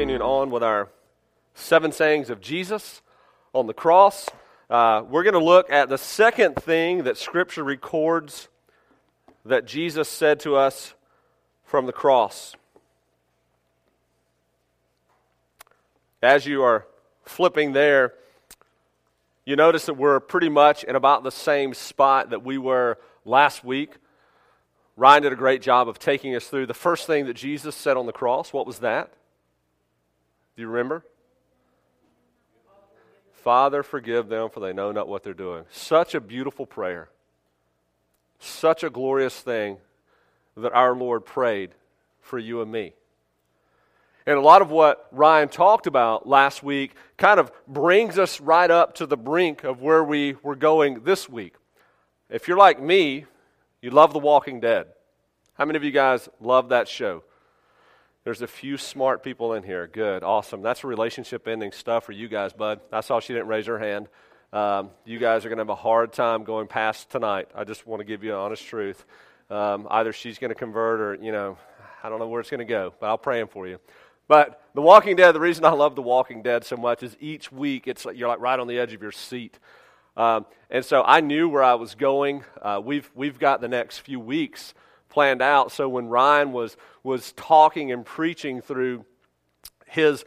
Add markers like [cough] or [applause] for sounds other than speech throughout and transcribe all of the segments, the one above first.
continuing on with our seven sayings of Jesus on the cross. Uh, we're going to look at the second thing that Scripture records that Jesus said to us from the cross. As you are flipping there, you notice that we're pretty much in about the same spot that we were last week. Ryan did a great job of taking us through the first thing that Jesus said on the cross. What was that? Do you remember? Father, forgive them, for they know not what they're doing. Such a beautiful prayer. Such a glorious thing that our Lord prayed for you and me. And a lot of what Ryan talked about last week kind of brings us right up to the brink of where we were going this week. If you're like me, you love The Walking Dead. How many of you guys love that show? There's a few smart people in here. Good, awesome. That's relationship ending stuff for you guys, bud. I saw she didn't raise her hand. Um, you guys are going to have a hard time going past tonight. I just want to give you an honest truth. Um, either she's going to convert or, you know, I don't know where it's going to go, but I'll pray for you. But The Walking Dead, the reason I love The Walking Dead so much is each week it's like you're like right on the edge of your seat. Um, and so I knew where I was going. Uh, we've, we've got the next few weeks planned out. So when Ryan was, was talking and preaching through his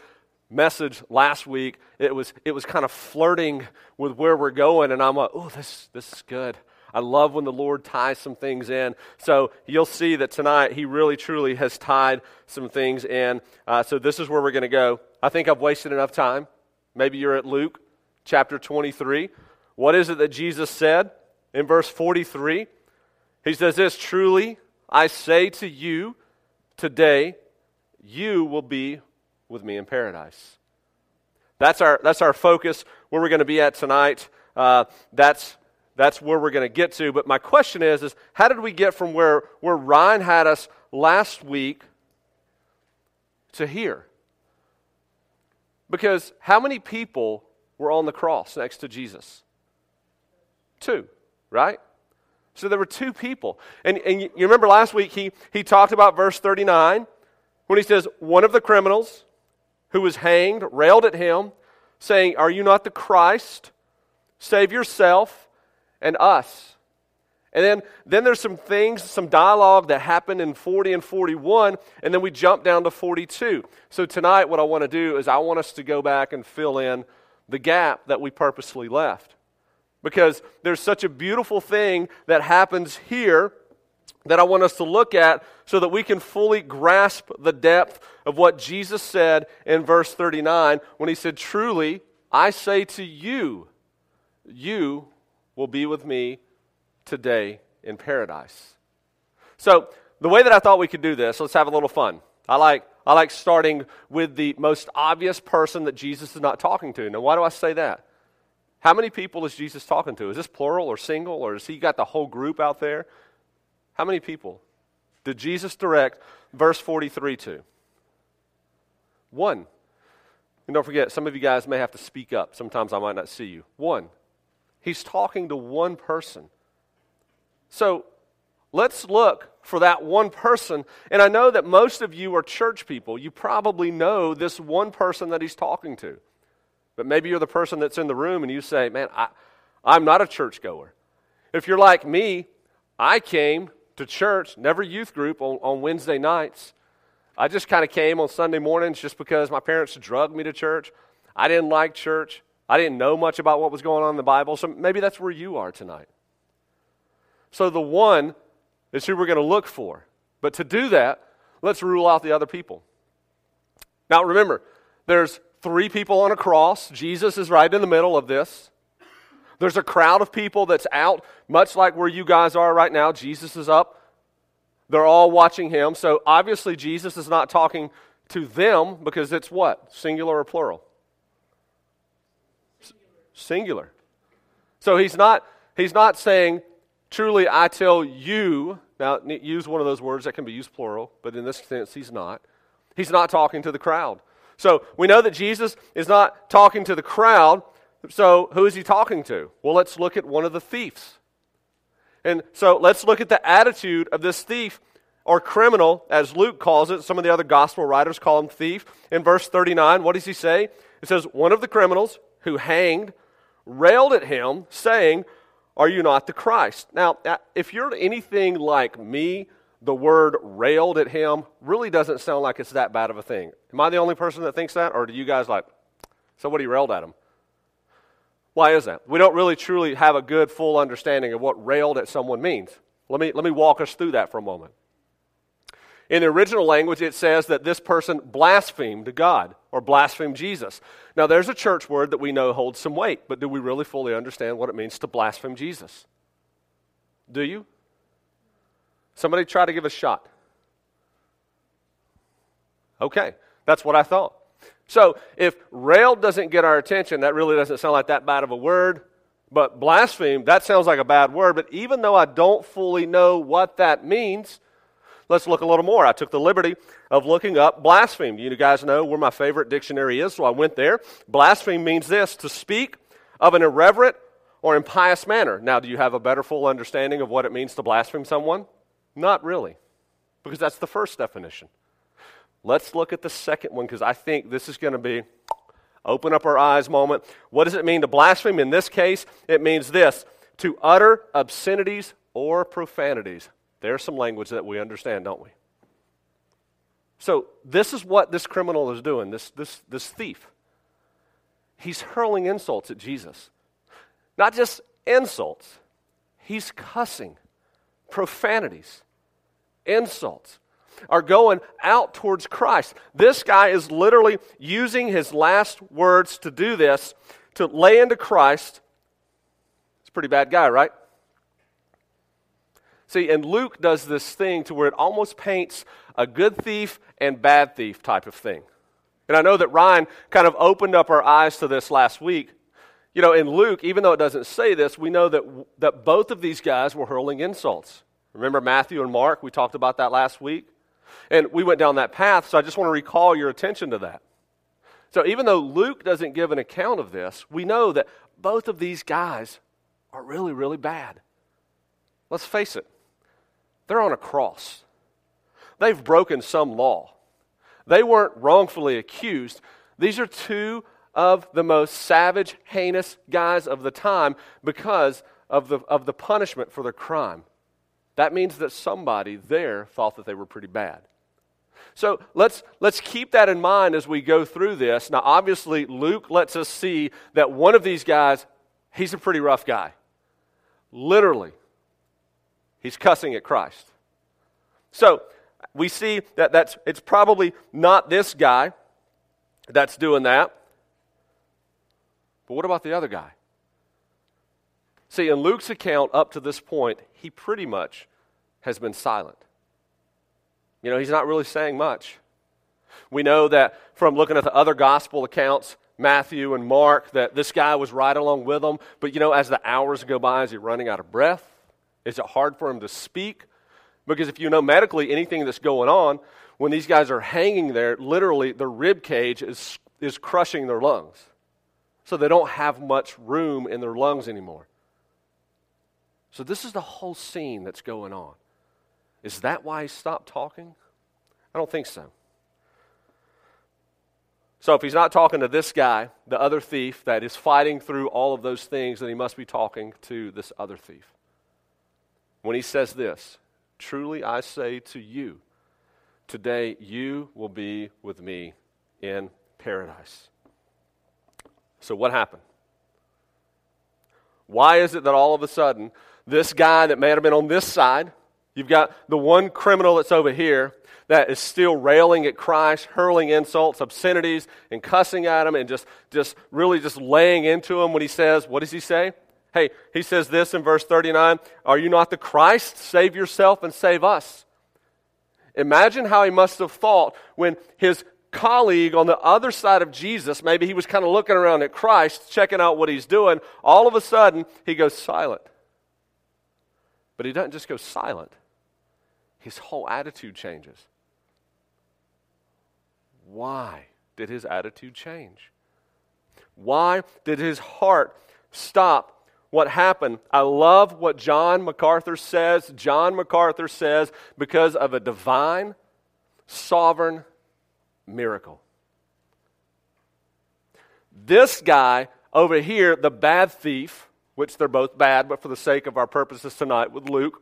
message last week, it was, it was kind of flirting with where we're going. And I'm like, oh, this, this is good. I love when the Lord ties some things in. So you'll see that tonight he really truly has tied some things in. Uh, so this is where we're going to go. I think I've wasted enough time. Maybe you're at Luke chapter 23. What is it that Jesus said in verse 43? He says this Truly, I say to you today, you will be with me in paradise. That's our, that's our focus, where we're going to be at tonight. Uh, that's, that's where we're going to get to. But my question is, is how did we get from where, where Ryan had us last week to here? Because how many people were on the cross next to Jesus? Two, right? So there were two people. And, and you remember last week he, he talked about verse 39 when he says, One of the criminals who was hanged railed at him, saying, Are you not the Christ? Save yourself and us. And then, then there's some things, some dialogue that happened in 40 and 41, and then we jump down to 42. So tonight, what I want to do is I want us to go back and fill in the gap that we purposely left because there's such a beautiful thing that happens here that I want us to look at so that we can fully grasp the depth of what Jesus said in verse 39 when he said, Truly, I say to you, you will be with me today in paradise. So, the way that I thought we could do this, let's have a little fun. I like, I like starting with the most obvious person that Jesus is not talking to. Now, why do I say that? How many people is Jesus talking to? Is this plural or single, or has he got the whole group out there? How many people did Jesus direct verse 43 to? One. And don't forget, some of you guys may have to speak up. Sometimes I might not see you. One. He's talking to one person. So let's look for that one person. And I know that most of you are church people. You probably know this one person that he's talking to. But maybe you're the person that's in the room and you say, Man, I, I'm not a churchgoer. If you're like me, I came to church, never youth group, on, on Wednesday nights. I just kind of came on Sunday mornings just because my parents drugged me to church. I didn't like church. I didn't know much about what was going on in the Bible. So maybe that's where you are tonight. So the one is who we're going to look for. But to do that, let's rule out the other people. Now remember, there's three people on a cross. Jesus is right in the middle of this. There's a crowd of people that's out, much like where you guys are right now. Jesus is up. They're all watching him. So obviously, Jesus is not talking to them because it's what? Singular or plural? Singular. So he's not, he's not saying, truly, I tell you. Now, use one of those words that can be used plural, but in this sense, he's not. He's not talking to the crowd. So we know that Jesus is not talking to the crowd. So who is he talking to? Well, let's look at one of the thieves. And so let's look at the attitude of this thief or criminal, as Luke calls it. Some of the other gospel writers call him thief. In verse 39, what does he say? It says, One of the criminals who hanged railed at him, saying, Are you not the Christ? Now, if you're anything like me, the word railed at him really doesn't sound like it's that bad of a thing. Am I the only person that thinks that? Or do you guys like, somebody railed at him? Why is that? We don't really truly have a good, full understanding of what railed at someone means. Let me, let me walk us through that for a moment. In the original language, it says that this person blasphemed God or blasphemed Jesus. Now, there's a church word that we know holds some weight, but do we really fully understand what it means to blaspheme Jesus? Do you? Somebody try to give a shot. Okay, that's what I thought. So, if rail doesn't get our attention, that really doesn't sound like that bad of a word. But blaspheme, that sounds like a bad word. But even though I don't fully know what that means, let's look a little more. I took the liberty of looking up blaspheme. You guys know where my favorite dictionary is, so I went there. Blaspheme means this to speak of an irreverent or impious manner. Now, do you have a better full understanding of what it means to blaspheme someone? Not really, because that's the first definition. Let's look at the second one because I think this is going to be open up our eyes moment. What does it mean to blaspheme? In this case, it means this to utter obscenities or profanities. There's some language that we understand, don't we? So, this is what this criminal is doing, this, this, this thief. He's hurling insults at Jesus. Not just insults, he's cussing profanities, insults are going out towards Christ. This guy is literally using his last words to do this, to lay into Christ. It's a pretty bad guy, right? See, and Luke does this thing to where it almost paints a good thief and bad thief type of thing. And I know that Ryan kind of opened up our eyes to this last week. You know, in Luke, even though it doesn't say this, we know that, that both of these guys were hurling insults. Remember Matthew and Mark? We talked about that last week. And we went down that path, so I just want to recall your attention to that. So even though Luke doesn't give an account of this, we know that both of these guys are really, really bad. Let's face it, they're on a cross. They've broken some law. They weren't wrongfully accused. These are two of the most savage, heinous guys of the time because of the, of the punishment for their crime. That means that somebody there thought that they were pretty bad. So let's, let's keep that in mind as we go through this. Now, obviously, Luke lets us see that one of these guys, he's a pretty rough guy. Literally, he's cussing at Christ. So we see that that's, it's probably not this guy that's doing that. But what about the other guy? See, in Luke's account up to this point, he pretty much has been silent. You know, he's not really saying much. We know that from looking at the other gospel accounts, Matthew and Mark, that this guy was right along with them. But, you know, as the hours go by, is he running out of breath? Is it hard for him to speak? Because if you know medically anything that's going on, when these guys are hanging there, literally their rib cage is, is crushing their lungs. So they don't have much room in their lungs anymore. So this is the whole scene that's going on. Is that why he stopped talking? I don't think so. So if he's not talking to this guy, the other thief that is fighting through all of those things, then he must be talking to this other thief. When he says this, truly I say to you, today you will be with me in paradise. So, what happened? Why is it that all of a sudden, this guy that may have been on this side, you've got the one criminal that's over here that is still railing at Christ, hurling insults, obscenities, and cussing at him, and just, just really just laying into him when he says, What does he say? Hey, he says this in verse 39 Are you not the Christ? Save yourself and save us. Imagine how he must have thought when his colleague on the other side of Jesus, maybe he was kind of looking around at Christ, checking out what he's doing. All of a sudden, he goes silent. But he doesn't just go silent, his whole attitude changes. Why did his attitude change? Why did his heart stop what happened. I love what John MacArthur says. John MacArthur says, because of a divine, sovereign miracle. This guy over here, the bad thief, which they're both bad, but for the sake of our purposes tonight with Luke,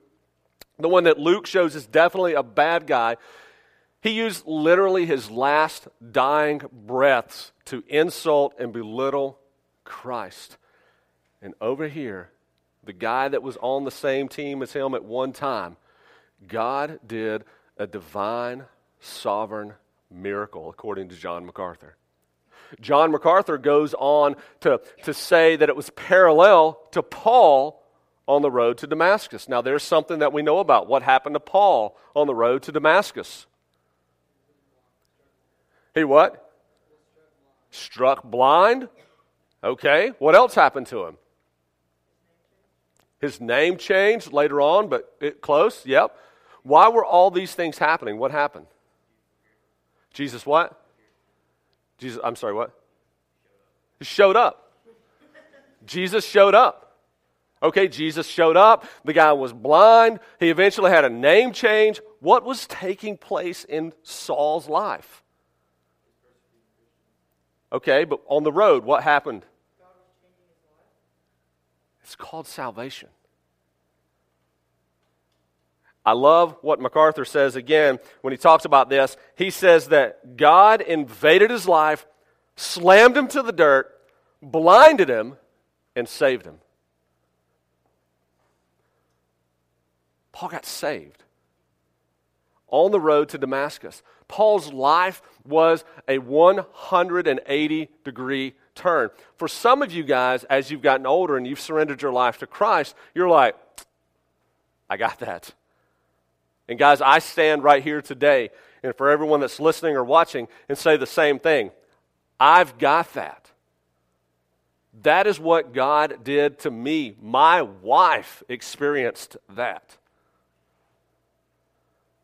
the one that Luke shows is definitely a bad guy. He used literally his last dying breaths to insult and belittle Christ. And over here, the guy that was on the same team as him at one time, God did a divine, sovereign miracle, according to John MacArthur. John MacArthur goes on to, to say that it was parallel to Paul on the road to Damascus. Now, there's something that we know about what happened to Paul on the road to Damascus. He what? Struck blind. Okay. What else happened to him? His name changed later on, but it, close. Yep. Why were all these things happening? What happened? Jesus what? Jesus, I'm sorry, what? He showed up. Jesus showed up. Okay, Jesus showed up. The guy was blind. He eventually had a name change. What was taking place in Saul's life? Okay, but on the road, what happened? It's called salvation. I love what MacArthur says again when he talks about this. He says that God invaded his life, slammed him to the dirt, blinded him, and saved him. Paul got saved on the road to Damascus. Paul's life was a 180 degree turn. For some of you guys, as you've gotten older and you've surrendered your life to Christ, you're like, I got that. And guys, I stand right here today, and for everyone that's listening or watching, and say the same thing I've got that. That is what God did to me. My wife experienced that.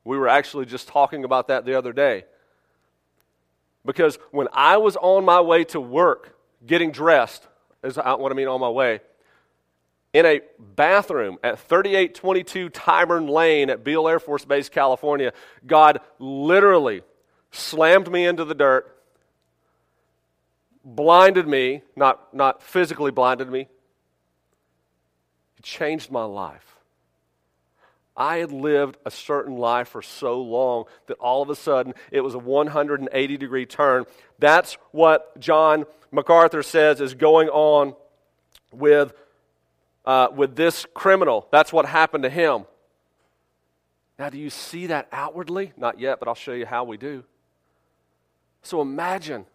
We were actually just talking about that the other day. Because when I was on my way to work, getting dressed, is what I mean on my way, in a bathroom at 3822 Tyburn Lane at Beale Air Force Base, California, God literally slammed me into the dirt, blinded me, not, not physically blinded me. He changed my life. I had lived a certain life for so long that all of a sudden it was a 180 degree turn. That's what John MacArthur says is going on with, uh, with this criminal. That's what happened to him. Now, do you see that outwardly? Not yet, but I'll show you how we do. So imagine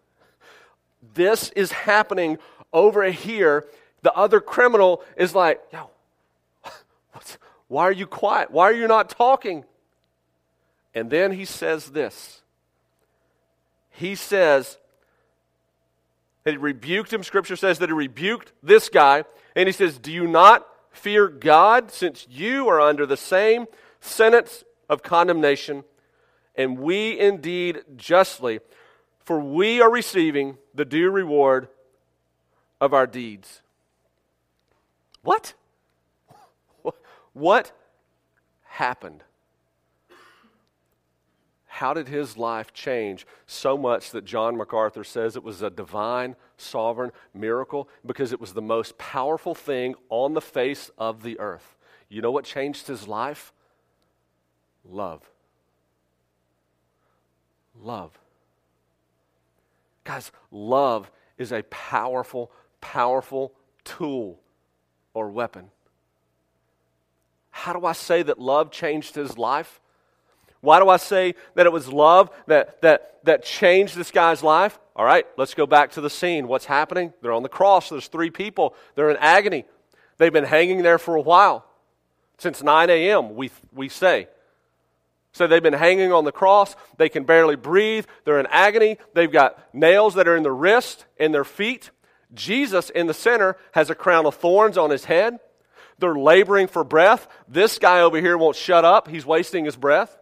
this is happening over here. The other criminal is like, yo, why are you quiet? Why are you not talking? And then he says this. He says he rebuked him. Scripture says that he rebuked this guy. And he says, Do you not fear God, since you are under the same sentence of condemnation? And we indeed justly, for we are receiving the due reward of our deeds. What? [laughs] What happened? How did his life change so much that John MacArthur says it was a divine, sovereign miracle? Because it was the most powerful thing on the face of the earth. You know what changed his life? Love. Love. Guys, love is a powerful, powerful tool or weapon. How do I say that love changed his life? Why do I say that it was love that, that, that changed this guy's life? All right, let's go back to the scene. What's happening? They're on the cross. There's three people. They're in agony. They've been hanging there for a while. Since 9 a.m., we, we say. So they've been hanging on the cross. They can barely breathe. They're in agony. They've got nails that are in their wrist and their feet. Jesus in the center has a crown of thorns on his head. They're laboring for breath. This guy over here won't shut up. He's wasting his breath.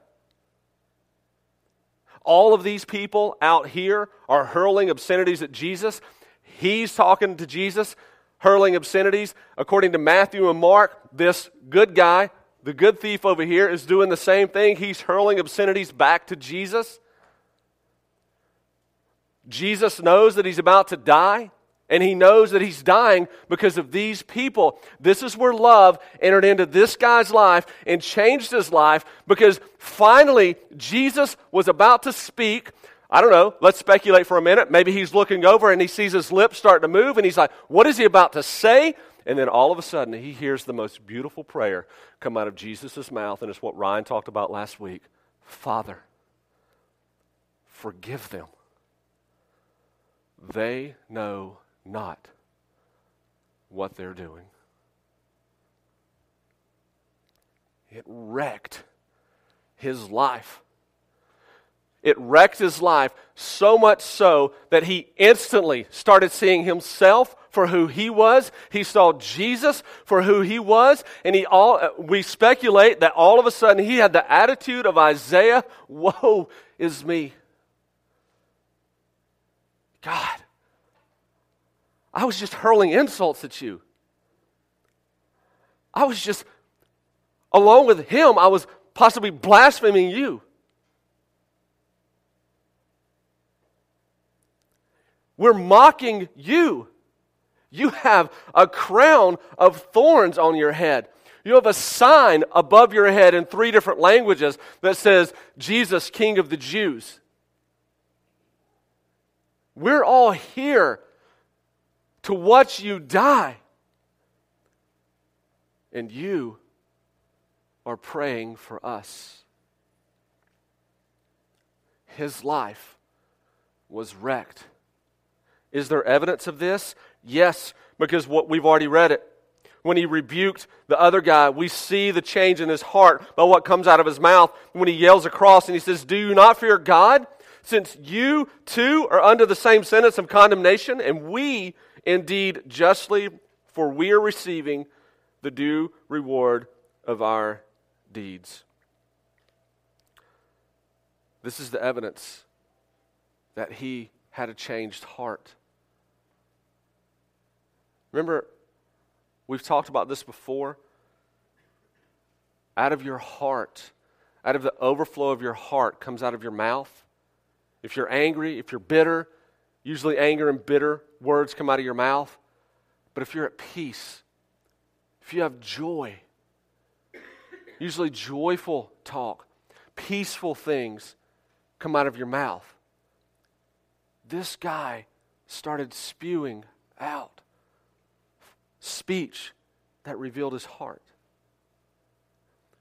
All of these people out here are hurling obscenities at Jesus. He's talking to Jesus. hurling obscenities. According to Matthew and Mark, this good guy, the good thief over here, is doing the same thing. He's hurling obscenities back to Jesus. Jesus knows that he's about to die, and he knows that he's dying because of these people. This is where love entered into this guy's life and changed his life because finally Jesus was about to speak. I don't know, let's speculate for a minute. Maybe he's looking over and he sees his lips start to move and he's like, What is he about to say? And then all of a sudden he hears the most beautiful prayer come out of Jesus' mouth, and it's what Ryan talked about last week Father, forgive them they know not what they're doing. It wrecked his life. It wrecked his life so much so that he instantly started seeing himself for who he was. He saw Jesus for who he was, and he all we speculate that all of a sudden he had the attitude of Isaiah, woe is me. God, I was just hurling insults at you. I was just, along with him, I was possibly blaspheming you. We're mocking you. You have a crown of thorns on your head. You have a sign above your head in three different languages that says, Jesus, King of the Jews. We're all here to watch you die. And you are praying for us. His life was wrecked. Is there evidence of this? Yes, because what we've already read it. When he rebuked the other guy, we see the change in his heart by what comes out of his mouth when he yells across and he says, Do you not fear God? since you too are under the same sentence of condemnation, and we indeed justly, for we are receiving the due reward of our deeds. This is the evidence that he had a changed heart. Remember, we've talked about this before. Out of your heart, out of the overflow of your heart, comes out of your mouth. If you're angry, if you're bitter, usually anger and bitter words come out of your mouth. But if you're at peace, if you have joy, usually joyful talk, peaceful things come out of your mouth. This guy started spewing out speech that revealed his heart.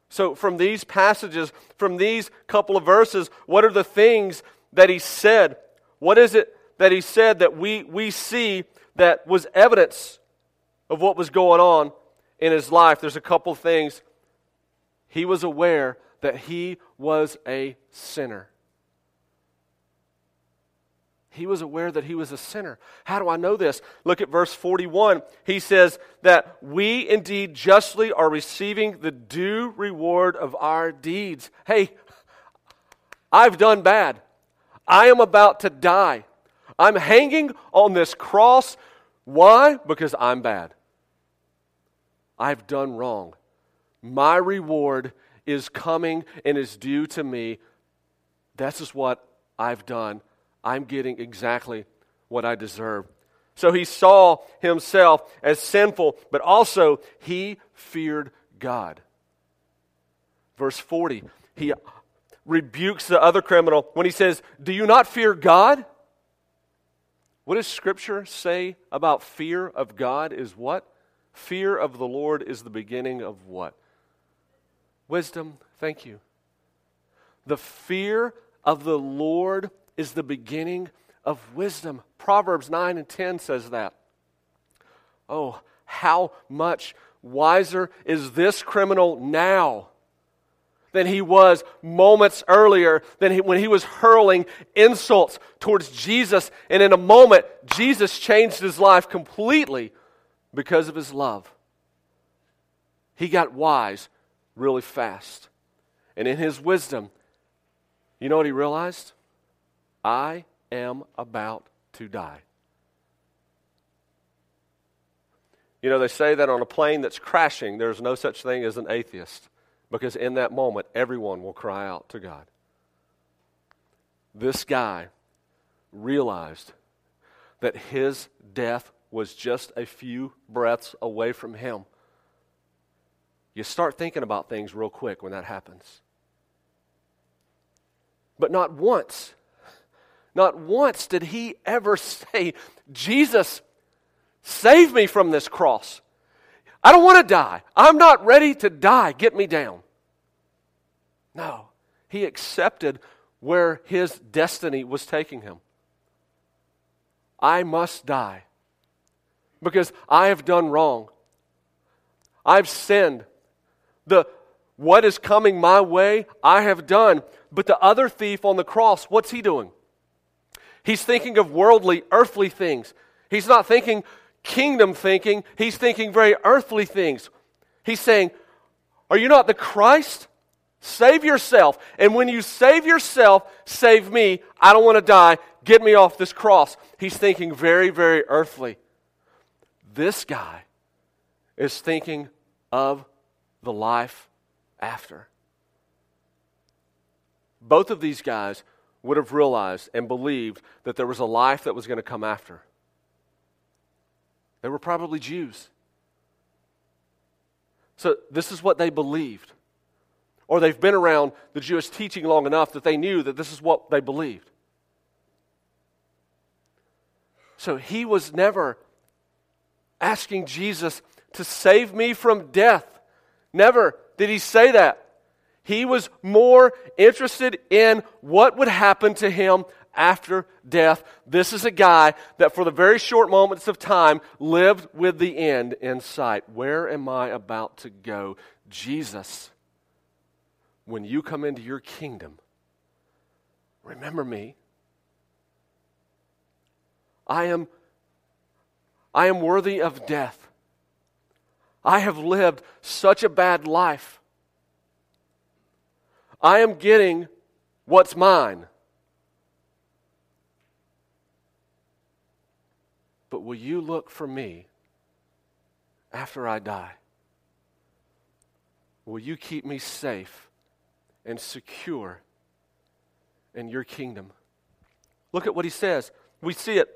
So, from these passages, from these couple of verses, what are the things that he said? What is it that he said that we, we see that was evidence of what was going on in his life? There's a couple things. He was aware that he was a sinner. He was aware that he was a sinner. How do I know this? Look at verse 41. He says that we indeed justly are receiving the due reward of our deeds. Hey, I've done bad. I am about to die. I'm hanging on this cross. Why? Because I'm bad. I've done wrong. My reward is coming and is due to me. This is what I've done. I'm getting exactly what I deserve. So he saw himself as sinful, but also he feared God. Verse 40, he rebukes the other criminal when he says, Do you not fear God? What does Scripture say about fear of God is what? Fear of the Lord is the beginning of what? Wisdom. Thank you. The fear of the Lord is the beginning of wisdom. Proverbs 9 and 10 says that. Oh, how much wiser is this criminal now than he was moments earlier than he, when he was hurling insults towards Jesus. And in a moment, Jesus changed his life completely because of his love. He got wise really fast. And in his wisdom, you know what he realized? I am about to die. You know, they say that on a plane that's crashing, there's no such thing as an atheist, because in that moment, everyone will cry out to God. This guy realized that his death was just a few breaths away from him. You start thinking about things real quick when that happens. But not once, not once did he ever [laughs] say, Jesus, save me from this cross. I don't want to die. I'm not ready to die. Get me down. No, he accepted where his destiny was taking him. I must die because I have done wrong. I've sinned. The what is coming my way, I have done. But the other thief on the cross, what's he doing? He's thinking of worldly, earthly things. He's not thinking kingdom thinking, he's thinking very earthly things. He's saying, Are you not the Christ? Save yourself. And when you save yourself, save me. I don't want to die. Get me off this cross. He's thinking very, very earthly. This guy is thinking of the life after. Both of these guys would have realized and believed that there was a life that was going to come after. They were probably Jews. So, this is what they believed. Or they've been around the Jewish teaching long enough that they knew that this is what they believed. So, he was never asking Jesus to save me from death. Never did he say that. He was more interested in what would happen to him after death. This is a guy that, for the very short moments of time, lived with the end in sight. Where am I about to go? Jesus, when you come into your kingdom, remember me. I am I am worthy of death. I have lived such a bad life. I am getting what's mine. But will you look for me after I die? Will you keep me safe and secure in your kingdom? Look at what he says. We see it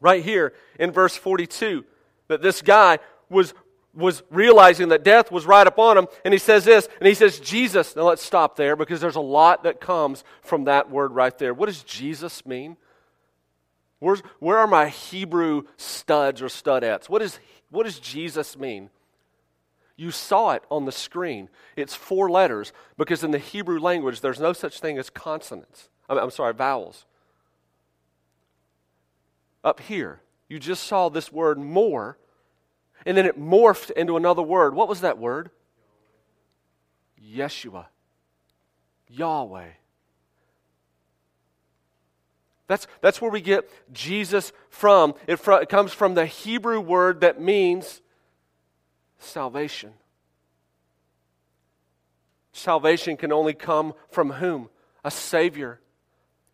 right here in verse 42 that this guy was was realizing that death was right upon him and he says this and he says jesus now let's stop there because there's a lot that comes from that word right there what does jesus mean Where's, where are my hebrew studs or studettes what, is, what does jesus mean you saw it on the screen it's four letters because in the hebrew language there's no such thing as consonants i'm sorry vowels up here. You just saw this word more, and then it morphed into another word. What was that word? Yeshua. Yahweh. That's, that's where we get Jesus from. It, fr- it comes from the Hebrew word that means salvation. Salvation can only come from whom? A Savior.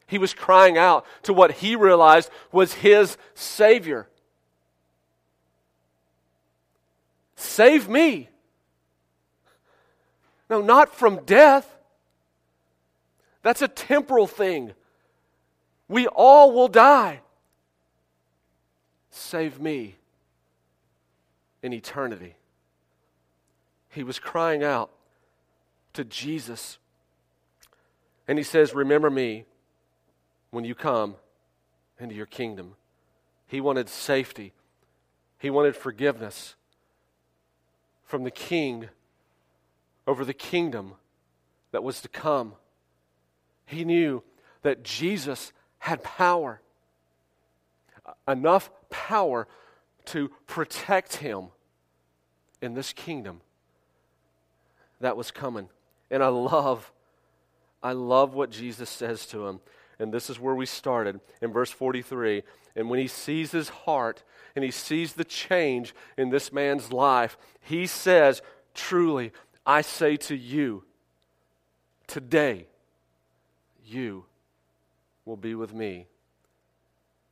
He was crying out to what he realized was his Savior. Save me. No, not from death. That's a temporal thing. We all will die. Save me in eternity. He was crying out to Jesus. And he says, Remember me when you come into your kingdom. He wanted safety, he wanted forgiveness from the king over the kingdom that was to come. He knew that Jesus had power, enough power to protect him in this kingdom that was coming. And I love, I love what Jesus says to him. And this is where we started in verse 43. And when he sees his heart and he sees the change in this man's life, he says, Truly, I say to you, today you will be with me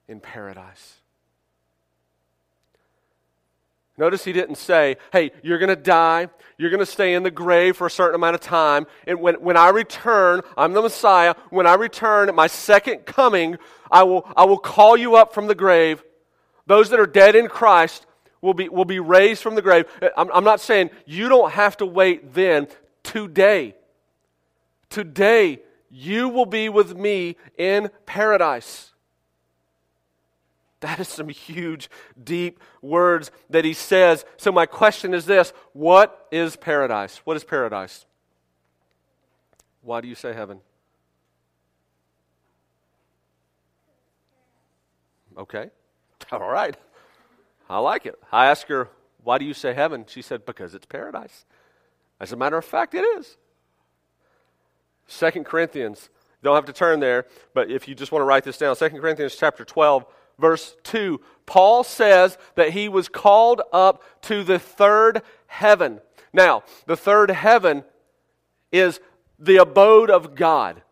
in paradise. Notice he didn't say, hey, you're going to die. You're going to stay in the grave for a certain amount of time. And when, when I return, I'm the Messiah. When I return at my second coming, I will, I will call you up from the grave. Those that are dead in Christ will be, will be raised from the grave. Uh, I'm, I'm not saying you don't have to wait then. Today, today, you will be with me in paradise. That is some huge, deep words that he says. So, my question is this What is paradise? What is paradise? Why do you say heaven? Okay. [laughs] All right. I like it. I asked her, Why do you say heaven? She said, Because it's paradise. As a matter of fact, it is. Second Corinthians, don't have to turn there, but if you just want to write this down, Second Corinthians chapter 12, verse 2, Paul says that he was called up to the third heaven. Now, the third heaven is the abode of God.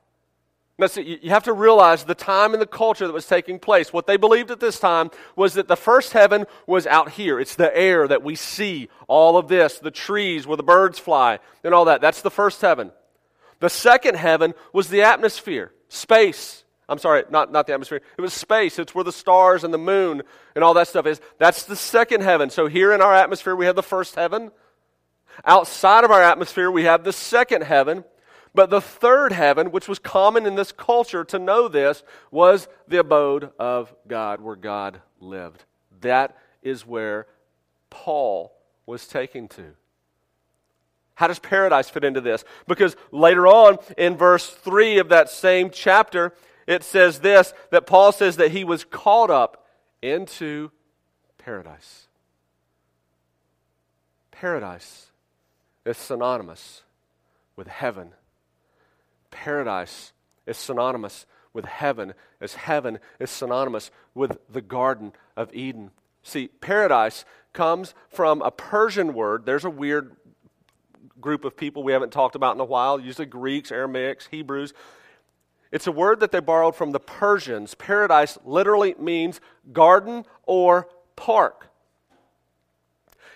Now, see, you have to realize the time and the culture that was taking place. What they believed at this time was that the first heaven was out here. It's the air that we see, all of this, the trees where the birds fly, and all that. That's the first heaven. The second heaven was the atmosphere, space. I'm sorry, not, not the atmosphere. It was space. It's where the stars and the moon and all that stuff is. That's the second heaven. So here in our atmosphere, we have the first heaven. Outside of our atmosphere, we have the second heaven. But the third heaven, which was common in this culture to know this, was the abode of God, where God lived. That is where Paul was taken to. How does paradise fit into this? Because later on in verse 3 of that same chapter, it says this that Paul says that he was caught up into paradise. Paradise is synonymous with heaven. Paradise is synonymous with heaven, as heaven is synonymous with the Garden of Eden. See, paradise comes from a Persian word. There's a weird group of people we haven't talked about in a while, usually Greeks, Aramaics, Hebrews. It's a word that they borrowed from the Persians. Paradise literally means garden or park.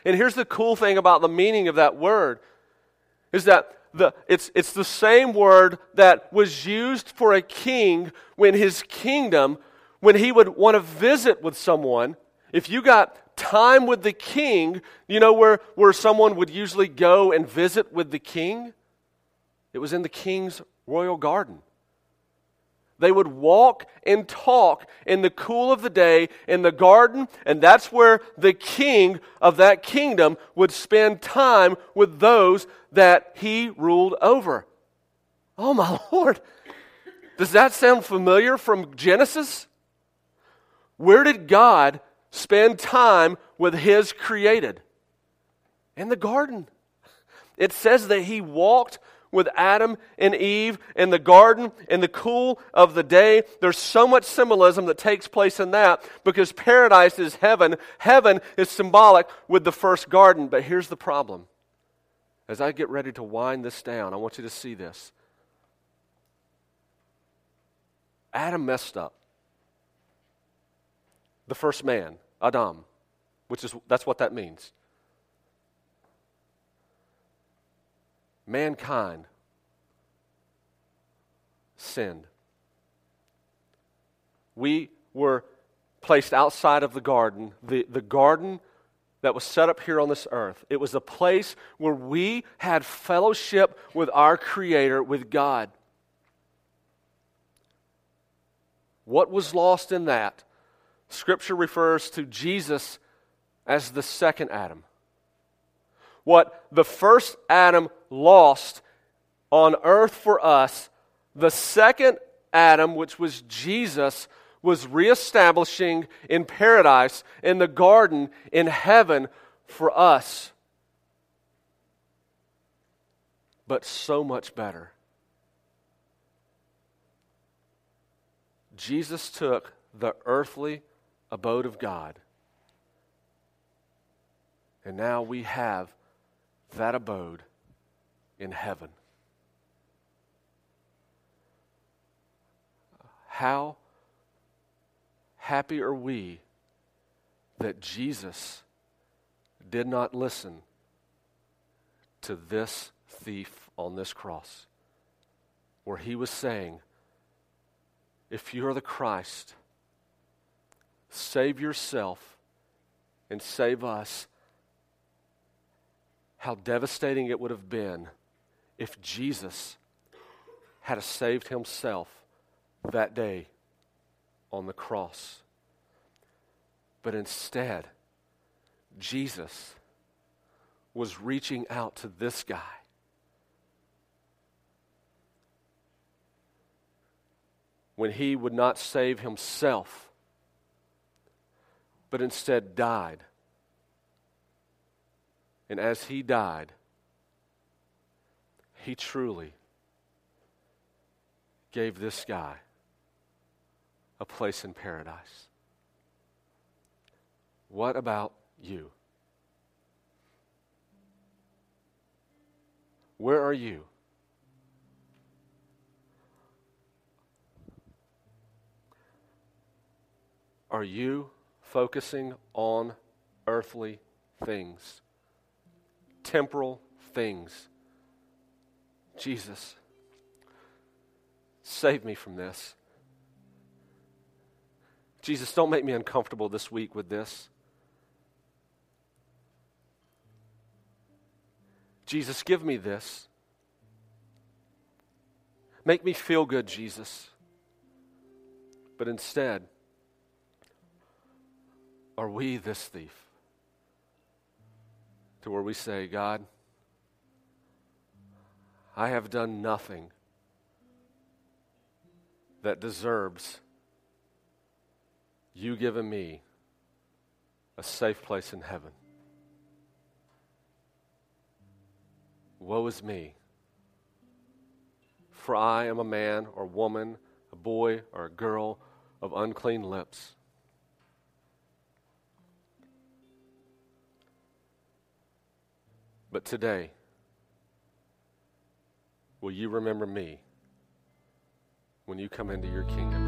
And here's the cool thing about the meaning of that word is that the, it's, it's the same word that was used for a king when his kingdom, when he would want to visit with someone. If you got time with the king, you know where, where someone would usually go and visit with the king? It was in the king's royal garden. They would walk and talk in the cool of the day in the garden, and that's where the king of that kingdom would spend time with those that he ruled over. Oh, my [laughs] Lord. Does that sound familiar from Genesis? Where did God spend time with his created? In the garden. It says that he walked with Adam and Eve in the garden in the cool of the day. There's so much symbolism that takes place in that because paradise is heaven. Heaven is symbolic with the first garden. But here's the problem. As I get ready to wind this down, I want you to see this. Adam messed up. The first man, Adam, which is that's what that means. mankind sinned. We were placed outside of the garden, the, the garden that was set up here on this earth. It was a place where we had fellowship with our Creator, with God. What was lost in that? Scripture refers to Jesus as the second Adam what the first Adam lost on earth for us, the second Adam, which was Jesus, was reestablishing in paradise, in the garden, in heaven for us. But so much better. Jesus took the earthly abode of God, and now we have that abode in heaven. How happy are we that Jesus did not listen to this thief on this cross, where he was saying, If you are the Christ, save yourself and save us. How devastating it would have been if Jesus had saved himself that day on the cross. But instead, Jesus was reaching out to this guy. When he would not save himself, but instead died. And as he died, he truly gave this guy a place in paradise. What about you? Where are you? Are you focusing on earthly things, temporal things? Jesus, save me from this. Jesus, don't make me uncomfortable this week with this. Jesus, give me this. Make me feel good, Jesus. But instead, are we this thief? To where we say, God, I have done nothing that deserves you giving me a safe place in heaven. Woe is me. For I am a man or woman, a boy or a girl of unclean lips. But today, will you remember me when you come into your kingdom?